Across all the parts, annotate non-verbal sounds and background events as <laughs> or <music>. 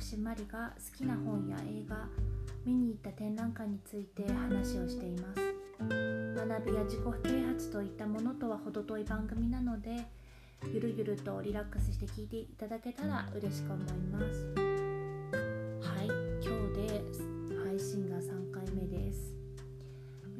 私マリが好きな本や映画見に行った展覧会について話をしています。学びや自己啓発といったものとは程遠い番組なのでゆるゆるとリラックスして聞いていただけたら嬉しく思います。はい今日で配信が3回目です。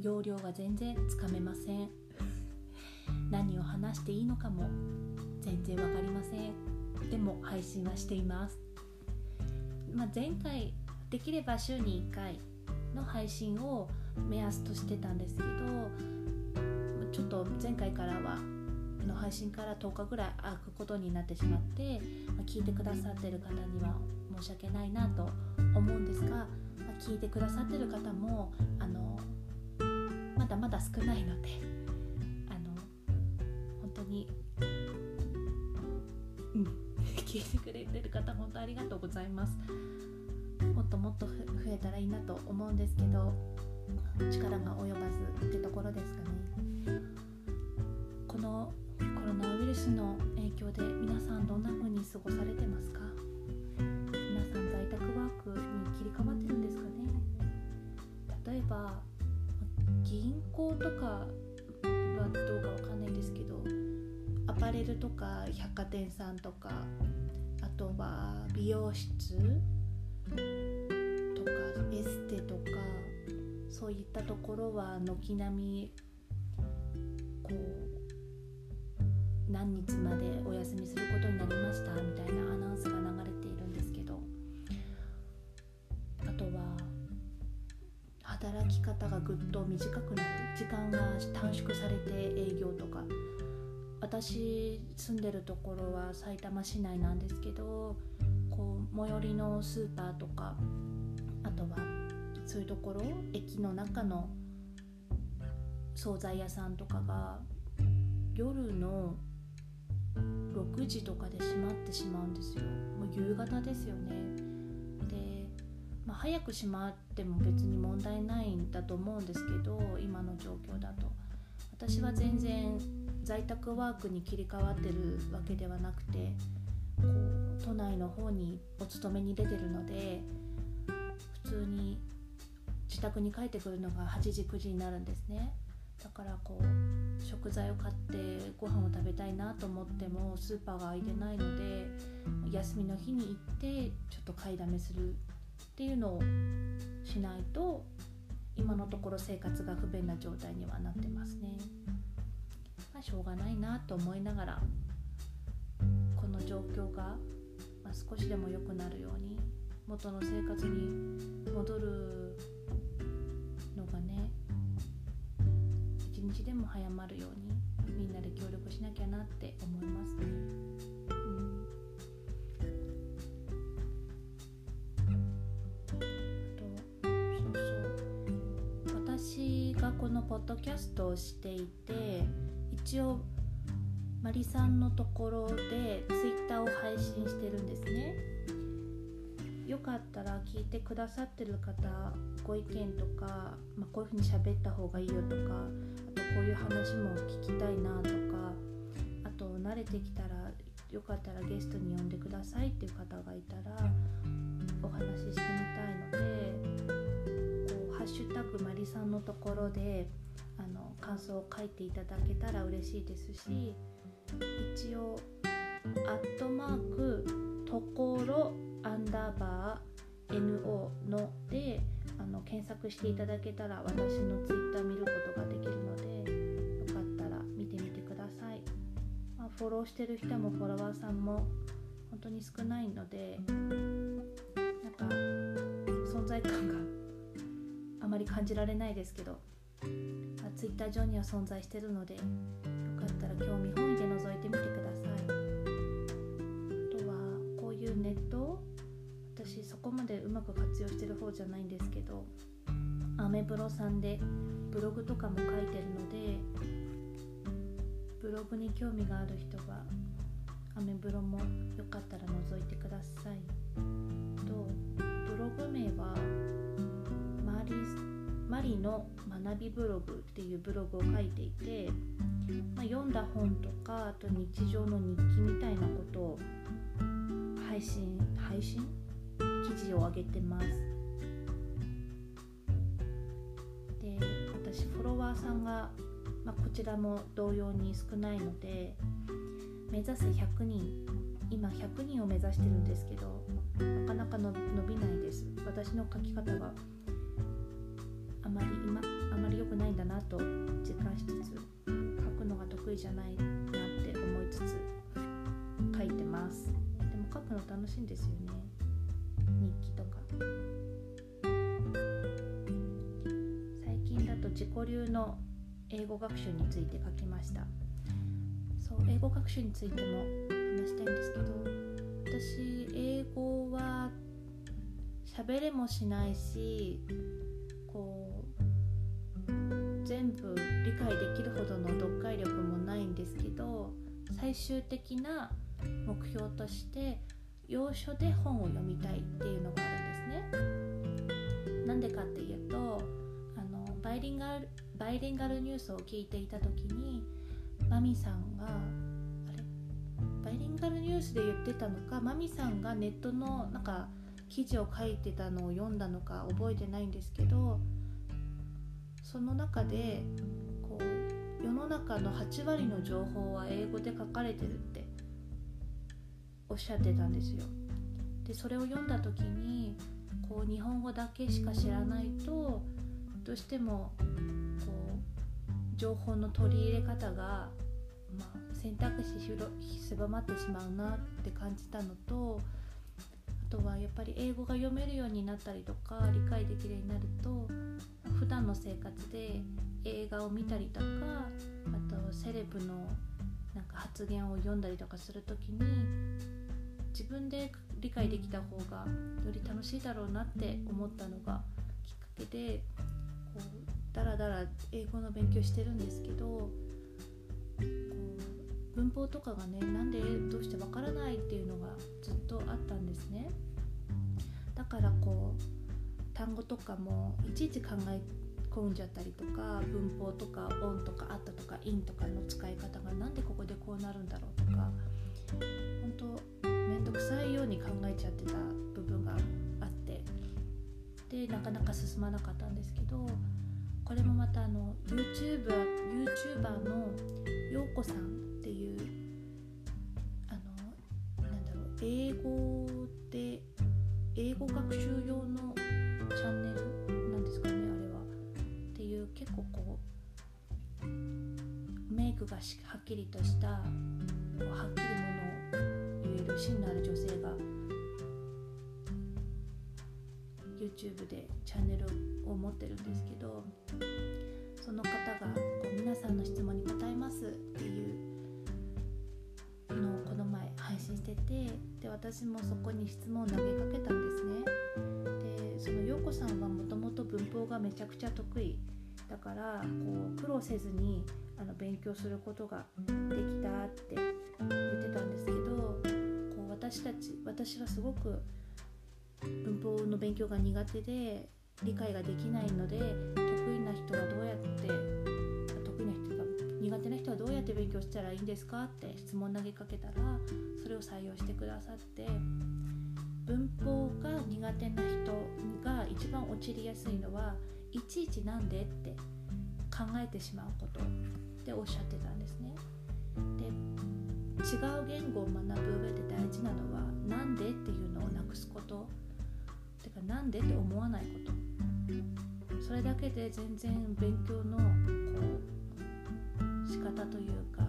容量が全然つかめません。<laughs> 何を話していいのかも全然わかりません。でも配信はしています、まあ、前回できれば週に1回の配信を目安としてたんですけどちょっと前回からはの配信から10日ぐらい空くことになってしまって、まあ、聞いてくださってる方には申し訳ないなと思うんですが、まあ、聞いてくださってる方もあのまだまだ少ないのであの本当に、うん、聞いてくれてる方本当ありがとうございます。もっともっと増えたらいいなと思うんですけど力が及ばずってところですかね。このコロナウイルスの影響で皆さんどんな風に過ごされてますか？皆さん在宅ワークに切り替わってるんですかね？例えば銀行とかはどうかわかんないですけどアパレルとか百貨店さんとかとは美容室とかエステとかそういったところは軒並みこう何日までお休みすることになりましたみたいなアナウンスが流れているんですけどあとは働き方がぐっと短くなる時間が短縮されて営業とか私住んでるところはさいたま市内なんですけどこう最寄りのスーパーとかあとはそういうところ駅の中の惣菜屋さんとかが夜の6時とかで閉まってしまうんですよ。もう夕方ですよね。で、まあ、早く閉まっても別に問題ないんだと思うんですけど今の状況だと。私は全然在宅ワークに切り替わってるわけではなくてこう都内の方にお勤めに出てるので普通に自宅に帰ってくるのが8時9時になるんですねだからこう食材を買ってご飯を食べたいなと思ってもスーパーが空いてないので休みの日に行ってちょっと買いだめするっていうのをしないと今のところ生活が不便な状態にはなってますね。まあ、しょうがないなと思いながらこの状況が、まあ、少しでも良くなるように元の生活に戻るのがね一日でも早まるようにみんなで協力しなきゃなって思いますね。うん私がこのポッドキャストをしていて一応マリさんのところでツイッターを配信してるんですね。よかったら聞いてくださってる方ご意見とか、まあ、こういうふうに喋った方がいいよとかあとこういう話も聞きたいなとかあと慣れてきたらよかったらゲストに呼んでくださいっていう方がいたらお話ししてみたいのでこうハッシュタグマリさんのところで感想を書いていただけたら嬉しいですし、一応アットマークところアンダーバー NO のであの検索していただけたら私のツイッター見ることができるのでよかったら見てみてください、まあ、フォローしてる人もフォロワーさんも本当に少ないのでなんか存在感があまり感じられないですけどツイッター上には存在してるのでよかったら興味本位で覗いてみてください。あとはこういうネット私そこまでうまく活用してる方じゃないんですけどアメブロさんでブログとかも書いてるのでブログに興味がある人はアメブロもよかったら覗いてください。とブログ名はマリスマリの学びブログっていうブログを書いていてまあ、読んだ本とかあと日常の日記みたいなことを配信配信？記事を上げてます。で私フォロワーさんが、まあ、こちらも同様に少ないので目指す100人。今100人を目指してるんですけどなかなか伸びないです。私の書き方があまり今あまり良くないんだなと実感しつつ書くのが得意じゃないなって思いつつ書いてます。でも書くの楽しいんですよね日記とか。最近だと自己流の英語学習について書きました。そう英語学習についても話した。いんですけど私英語は喋れもしないしこう全部理解できるほどの読解力もないんですけど最終的な目標として要所で本を読みたいっていうのがあるんですね。なんでかっていうとあのバイリンガルバイリンガルニュースを聞いていた時にマミさんがあれ？バイリンガルニュースで言ってたのか？マミさんがネットのなんか記事を書いてたのを読んだのか覚えてないんですけどその中でこう世の中の8割の情報は英語で書かれてるっておっしゃってたんですよ。でそれを読んだ時にこう日本語だけしか知らないとどうしてもこう情報の取り入れ方が、まあ、選択肢狭まってしまうなって感じたのととはやっぱり英語が読めるようになったりとか理解できるようになると普段の生活で映画を見たりとかあとセレブのなんか発言を読んだりとかする時に自分で理解できた方がより楽しいだろうなって思ったのがきっかけでこうだらだら英語の勉強してるんですけど文法とかがねなんでどうしてわからないっていうのがずっとあったんですね。だからこう単語とかもいちいち考え込んじゃったりとか文法とかオンとかあったとかインとかの使い方がなんでここでこうなるんだろうとか本当面倒くさいように考えちゃってた部分があってでなかなか進まなかったんですけどこれもまたあの YouTuber, YouTuber のようこさん英語で英語学習用のチャンネルなんですかね。あれは。っていう結構こうメイクがはっきりとしたはっきりものを言える芯のある女性が YouTube でチャンネルを持ってるんですけどその方がこう皆さんの質問に答えますっていう信しててで私もそこに質問を投げかけたんですね。でその陽子さんはもともと文法がめちゃくちゃ得意だからこう苦労せずにあの勉強することができたって言ってたんですけどこう私たち私はすごく文法の勉強が苦手で理解ができないので得意な人はどうやって苦手な人はどうやって勉強したらいいんですかって質問投げかけたらそれを採用してくださって文法が苦手な人が一番陥りやすいのはいちいちなんでって考えてしまうことっておっしゃってたんですね。で違う言語を学ぶ上で大事なのはなんでっていうのをなくすことてかなんでって思わないことそれだけで全然勉強の仕方というか、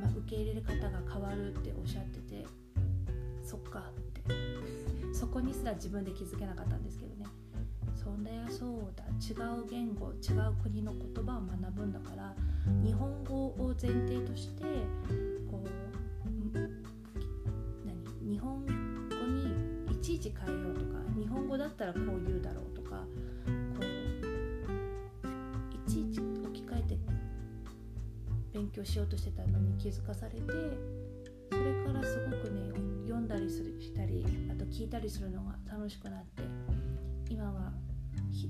まあ、受け入れる方が変わるっておっしゃっててそっかって。<laughs> そこにすら自分で気づけなかったんですけどね。そりゃそうだ。違う言語違う国の言葉を学ぶんだから日本語を前提としてこう何？日本語にいちいち変えようとか日本語だったらこう言うだろうとか強しようとしてたのに気づかされてそれからすごくね読んだりするしたりあと聞いたりするのが楽しくなって今は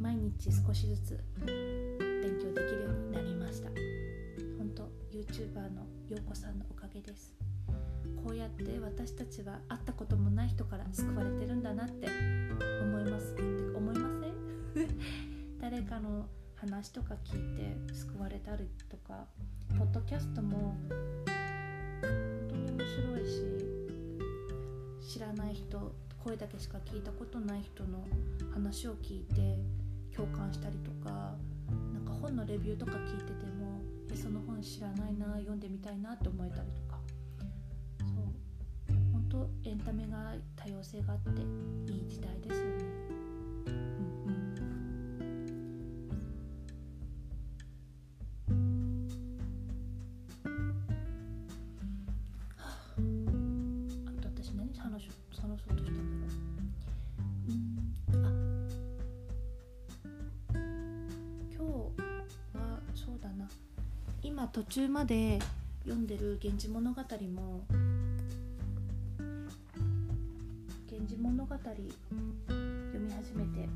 毎日少しずつ勉強できるようになりました。本当 YouTuber のようこさんのおかげです。こうやって私たちは会ったこともない人から救われてるんだなって思います。って思いません？<laughs> 誰かの話とか聞いて救われたりとかポッドキャストも本当に面白いし知らない人声だけしか聞いたことない人の話を聞いて共感したりとかなんか本のレビューとか聞いててもえその本知らないな読んでみたいなって思えたりとか。そう。本当エンタメが多様性があっていい時代ですよね。うん今途中まで読んでる「源氏物語」も「源氏物語」読み始めて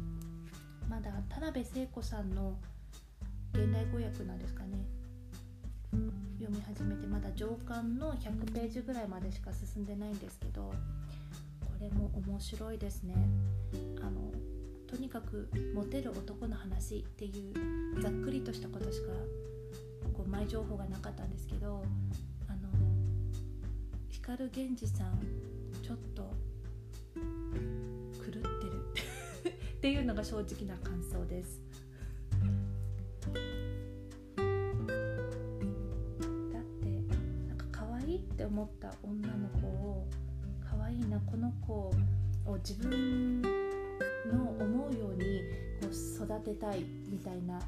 まだ田辺聖子さんの現代語訳なんですかね。読み始めてまだ上巻の100ページぐらいまでしか進んでないんですけどこれも面白いですね。あのとにかくモテる男の話っていうざっくりとしたことしかこう前情報がなかったんですけどあの光源氏さんちょっと狂ってる <laughs> っていうのが正直な感想です。だってなんか可愛いって思った女の子を可愛いなこの子を自分の思うようにこう育てたいみたいな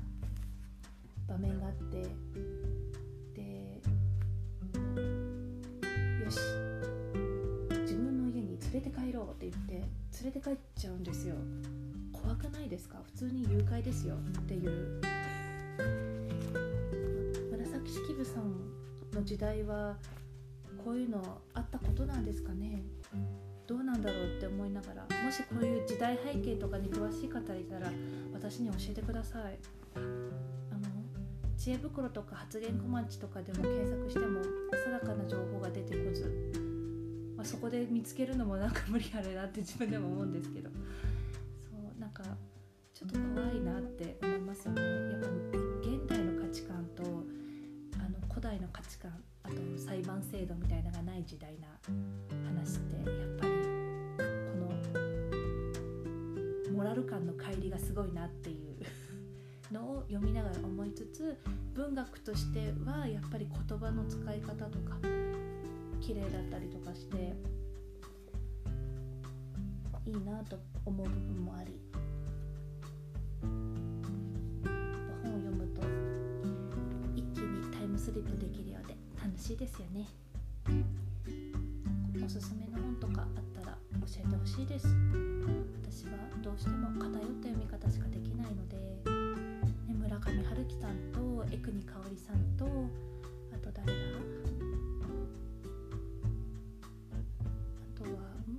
場面があって。でよし。自分の家に連れて帰ろうって言って連れて帰っちゃうんですよ。怖くないですか？普通に誘拐ですよ。っていう。紫式部さんの時代はこういうのあったことなんですかね？どうなんだろうって思いながら。もしこういう時代背景とかに詳しい方いたら私に教えてください。知恵袋とか発言小町とかでも検索しても定かな情報が出てこず、まあ、そこで見つけるのもなんか無理あるなって自分でも思うんですけど。そうなんかちょっと怖いなって思いますよね。やっぱ現代の価値観とあの古代の価値観あと裁判制度みたいなのがない時代な話ってやっぱりこのモラル感の乖離がすごいなっていうのを読みながら思いつつ文学としてはやっぱり言葉の使い方とか綺麗だったりとかしていいなと思う部分もあり。本を読むと一気にタイムスリップできるようで楽しいですよね。おすすめの本とかあったら教えてほしいです。私はどうしても偏った読み方しかできないので。村上春樹さんと江国香織さんとあと誰だ？あとはん？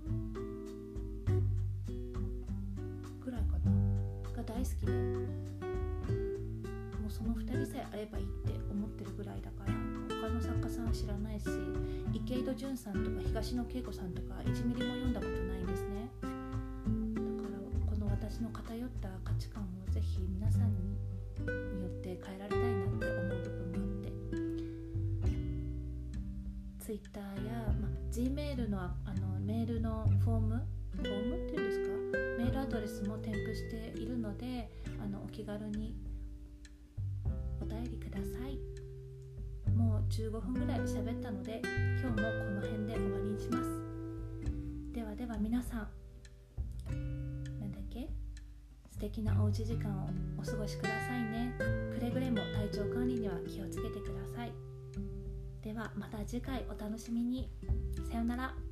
ぐらいかな。が大好きで。もうその2人さえあればいいって思ってるぐらいだから他の作家さんは知らないし池井戸潤さんとか東野圭吾さんとか1ミリも読んだことないんですね。Twitter や、ま、Gmail のあのメールのフォームフォームっていうんですか？メールアドレスも添付しているのであのお気軽にお便りください。もう15分ぐらい喋ったので今日もこの辺で終わりにします。ではでは皆さん何だっけ？素敵なおうち時間をお過ごしくださいね。くれぐれも体調管理には気をつけてください。ではまた次回お楽しみに。さようなら。